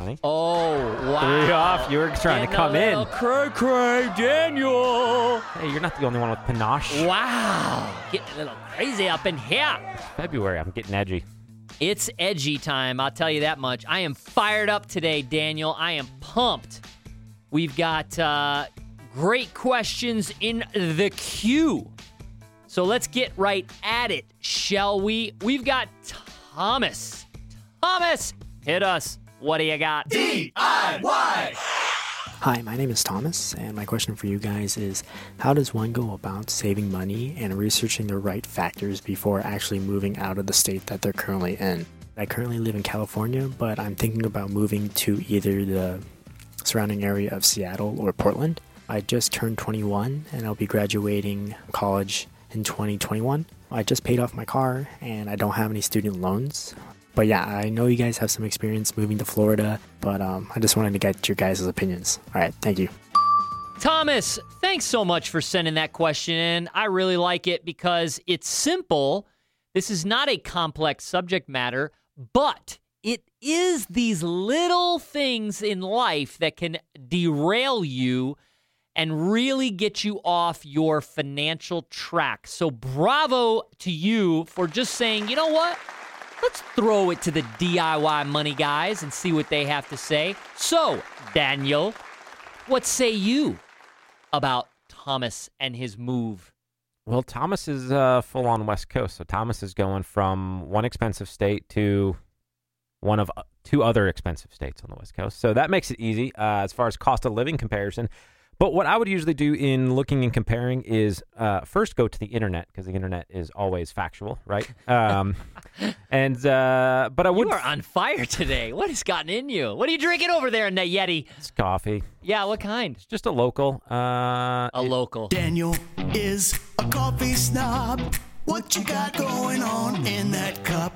money. Oh, wow. Three off. You were trying to come in. Cray, cray, Daniel. Hey, you're not the only one with panache. Wow. Getting a little crazy up in here. February, I'm getting edgy. It's edgy time, I'll tell you that much. I am fired up today, Daniel. I am pumped. We've got uh, great questions in the queue. So let's get right at it, shall we? We've got Thomas. Thomas, hit us. What do you got? DIY! Hi, my name is Thomas, and my question for you guys is How does one go about saving money and researching the right factors before actually moving out of the state that they're currently in? I currently live in California, but I'm thinking about moving to either the surrounding area of Seattle or Portland. I just turned 21 and I'll be graduating college in 2021. I just paid off my car and I don't have any student loans. But yeah, I know you guys have some experience moving to Florida, but um, I just wanted to get your guys' opinions. All right, thank you. Thomas, thanks so much for sending that question in. I really like it because it's simple. This is not a complex subject matter, but it is these little things in life that can derail you and really get you off your financial track. So, bravo to you for just saying, you know what? Let's throw it to the DIY money guys and see what they have to say. So, Daniel, what say you about Thomas and his move? Well, Thomas is uh, full on West Coast. So Thomas is going from one expensive state to one of uh, two other expensive states on the West Coast. So that makes it easy uh, as far as cost of living comparison. But what I would usually do in looking and comparing is uh, first go to the internet because the internet is always factual, right? Um, and uh, but I would You are on fire today. What has gotten in you? What are you drinking over there in that Yeti? it's coffee. Yeah, what kind? It's just a local. Uh, A local. Daniel is a coffee snob. What you got going on in that cup?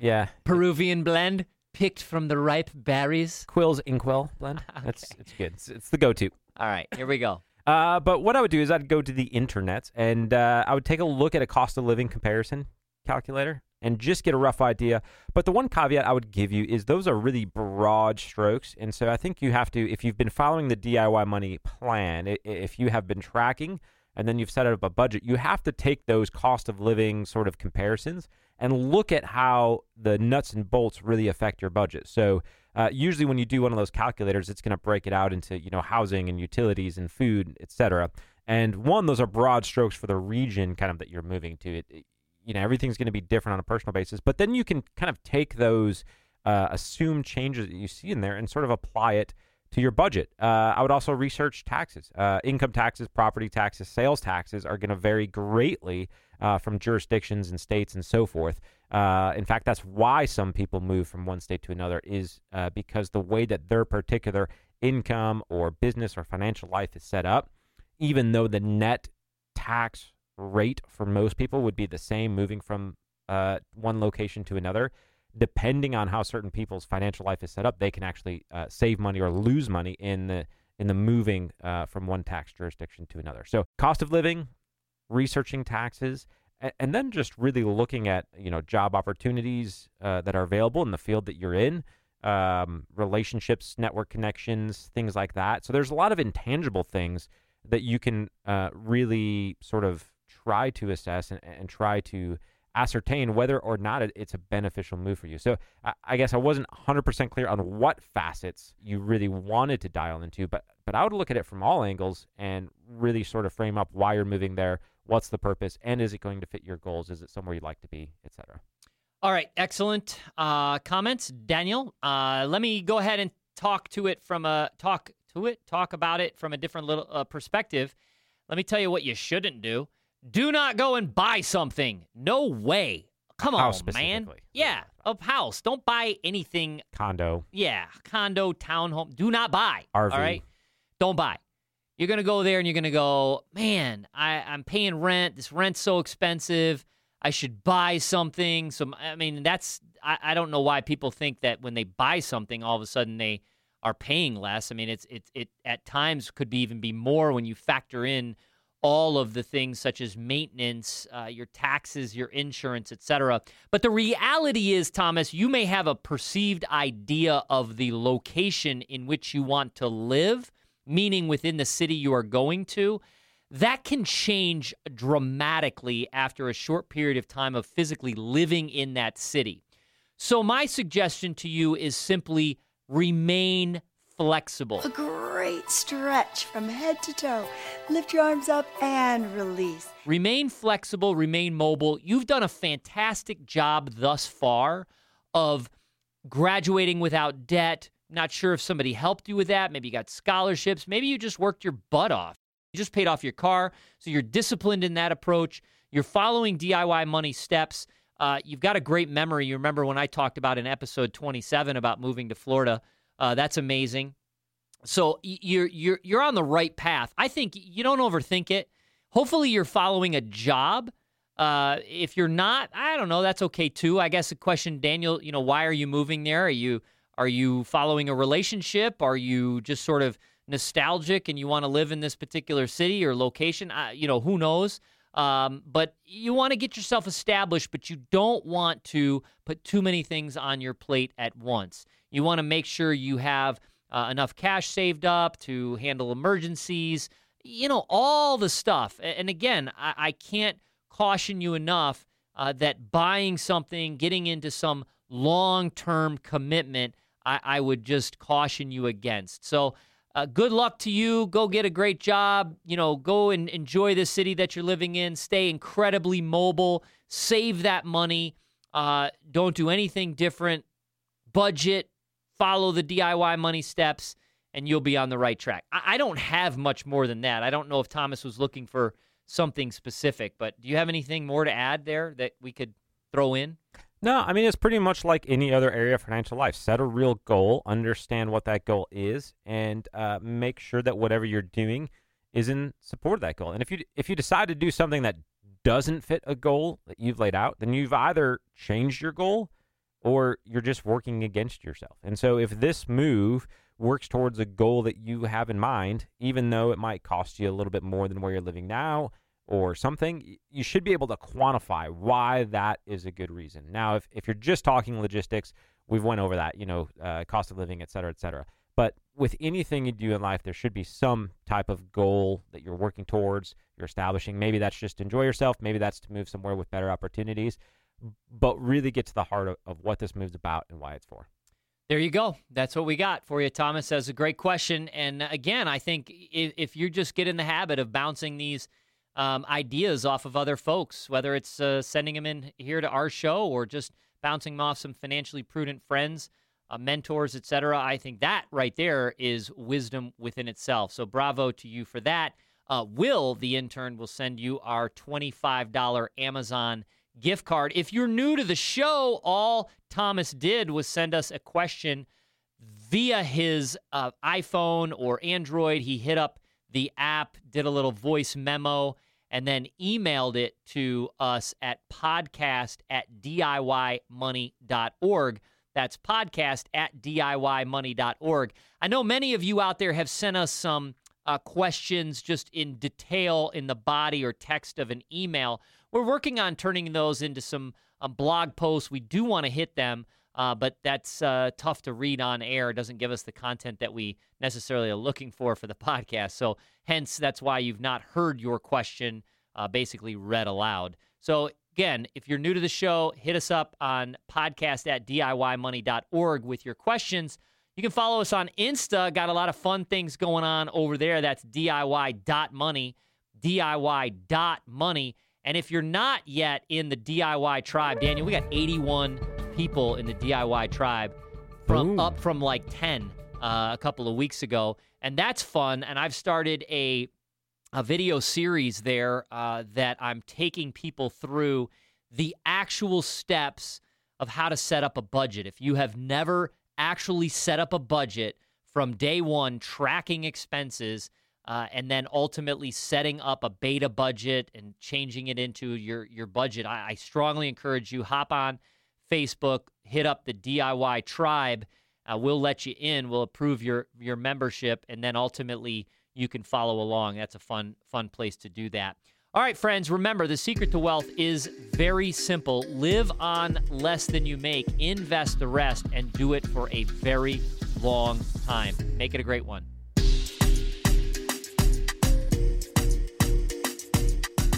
yeah, Peruvian blend picked from the ripe berries. Quill's Inkwell blend. That's it's good. It's, it's the go-to. All right, here we go. Uh, but what I would do is I'd go to the internet and uh, I would take a look at a cost of living comparison calculator and just get a rough idea. But the one caveat I would give you is those are really broad strokes. And so I think you have to, if you've been following the DIY money plan, if you have been tracking and then you've set up a budget, you have to take those cost of living sort of comparisons and look at how the nuts and bolts really affect your budget. So uh, usually when you do one of those calculators, it's going to break it out into you know housing and utilities and food, et cetera. And one, those are broad strokes for the region kind of that you're moving to. It, you know, everything's going to be different on a personal basis, but then you can kind of take those uh, assumed changes that you see in there and sort of apply it to your budget. Uh, I would also research taxes, uh, income taxes, property taxes, sales taxes are going to vary greatly uh, from jurisdictions and states and so forth. Uh, in fact, that's why some people move from one state to another is uh, because the way that their particular income or business or financial life is set up, even though the net tax rate for most people would be the same moving from uh, one location to another, depending on how certain people's financial life is set up, they can actually uh, save money or lose money in the in the moving uh, from one tax jurisdiction to another. So, cost of living, researching taxes, a- and then just really looking at you know job opportunities uh, that are available in the field that you're in, um, relationships, network connections, things like that. So there's a lot of intangible things that you can uh, really sort of try to assess and, and try to ascertain whether or not it, it's a beneficial move for you. So I, I guess I wasn't 100% clear on what facets you really wanted to dial into, but but I would look at it from all angles and really sort of frame up why you're moving there, what's the purpose, and is it going to fit your goals? Is it somewhere you'd like to be, etc. All right, excellent uh, comments, Daniel. Uh, let me go ahead and talk to it from a talk to it, talk about it from a different little uh, perspective. Let me tell you what you shouldn't do. Do not go and buy something. No way. Come on, man. Yeah, a house. Don't buy anything. Condo, Yeah, condo, townhome. Do not buy. RV. All right. don't buy. You're going to go there and you're going to go, man, I, I'm paying rent. This rent's so expensive. I should buy something. So, I mean, that's, I, I don't know why people think that when they buy something, all of a sudden they are paying less. I mean, it's, it, it at times could be even be more when you factor in all of the things such as maintenance, uh, your taxes, your insurance, etc. But the reality is, Thomas, you may have a perceived idea of the location in which you want to live, meaning within the city you are going to. That can change dramatically after a short period of time of physically living in that city. So, my suggestion to you is simply remain flexible. A great stretch from head to toe. Lift your arms up and release. Remain flexible, remain mobile. You've done a fantastic job thus far of graduating without debt. Not sure if somebody helped you with that. Maybe you got scholarships. Maybe you just worked your butt off. You just paid off your car. So you're disciplined in that approach. You're following DIY money steps. Uh, you've got a great memory. You remember when I talked about in episode 27 about moving to Florida uh, that's amazing. So you're you're you're on the right path. I think you don't overthink it. Hopefully, you're following a job. Uh, if you're not, I don't know. That's okay too. I guess the question, Daniel, you know, why are you moving there? Are you are you following a relationship? Are you just sort of nostalgic and you want to live in this particular city or location? Uh, you know, who knows? Um, but you want to get yourself established, but you don't want to put too many things on your plate at once. You want to make sure you have uh, enough cash saved up to handle emergencies, you know, all the stuff. And again, I, I can't caution you enough uh, that buying something, getting into some long term commitment, I, I, would just caution you against. So, uh, good luck to you. Go get a great job. You know, go and enjoy the city that you're living in. Stay incredibly mobile. Save that money. Uh, don't do anything different. Budget follow the DIY money steps, and you'll be on the right track. I, I don't have much more than that. I don't know if Thomas was looking for something specific, but do you have anything more to add there that we could throw in? No, I mean, it's pretty much like any other area of financial life. Set a real goal, understand what that goal is, and uh, make sure that whatever you're doing is in support of that goal. And if you if you decide to do something that doesn't fit a goal that you've laid out, then you've either changed your goal or you're just working against yourself. And so if this move works towards a goal that you have in mind, even though it might cost you a little bit more than where you're living now or something, you should be able to quantify why that is a good reason. Now, if, if you're just talking logistics, we've went over that, you know, uh, cost of living, et cetera, et cetera. But with anything you do in life, there should be some type of goal that you're working towards, you're establishing. Maybe that's just enjoy yourself. Maybe that's to move somewhere with better opportunities but really get to the heart of, of what this move's about and why it's for. There you go. That's what we got for you, Thomas. That's a great question. And again, I think if, if you just get in the habit of bouncing these um, ideas off of other folks, whether it's uh, sending them in here to our show or just bouncing them off some financially prudent friends, uh, mentors, etc., I think that right there is wisdom within itself. So bravo to you for that. Uh, Will, the intern, will send you our $25 Amazon gift card. If you're new to the show, all Thomas did was send us a question via his uh, iPhone or Android. He hit up the app, did a little voice memo, and then emailed it to us at podcast at DIYmoney.org. That's podcast at DIYmoney.org. I know many of you out there have sent us some uh, questions just in detail in the body or text of an email. We're working on turning those into some um, blog posts. We do want to hit them, uh, but that's uh, tough to read on air. It doesn't give us the content that we necessarily are looking for for the podcast. So, hence, that's why you've not heard your question uh, basically read aloud. So, again, if you're new to the show, hit us up on podcast at DIYmoney.org with your questions. You can follow us on Insta. Got a lot of fun things going on over there. That's DIY.money, DIY.money. And if you're not yet in the DIY tribe, Daniel, we got 81 people in the DIY tribe from Ooh. up from like 10 uh, a couple of weeks ago, and that's fun. And I've started a a video series there uh, that I'm taking people through the actual steps of how to set up a budget. If you have never actually set up a budget from day one, tracking expenses, uh, and then ultimately setting up a beta budget and changing it into your your budget. I, I strongly encourage you hop on Facebook, hit up the DIY tribe. Uh, we'll let you in. We'll approve your your membership, and then ultimately you can follow along. That's a fun fun place to do that. All right, friends, remember the secret to wealth is very simple. Live on less than you make, invest the rest, and do it for a very long time. Make it a great one.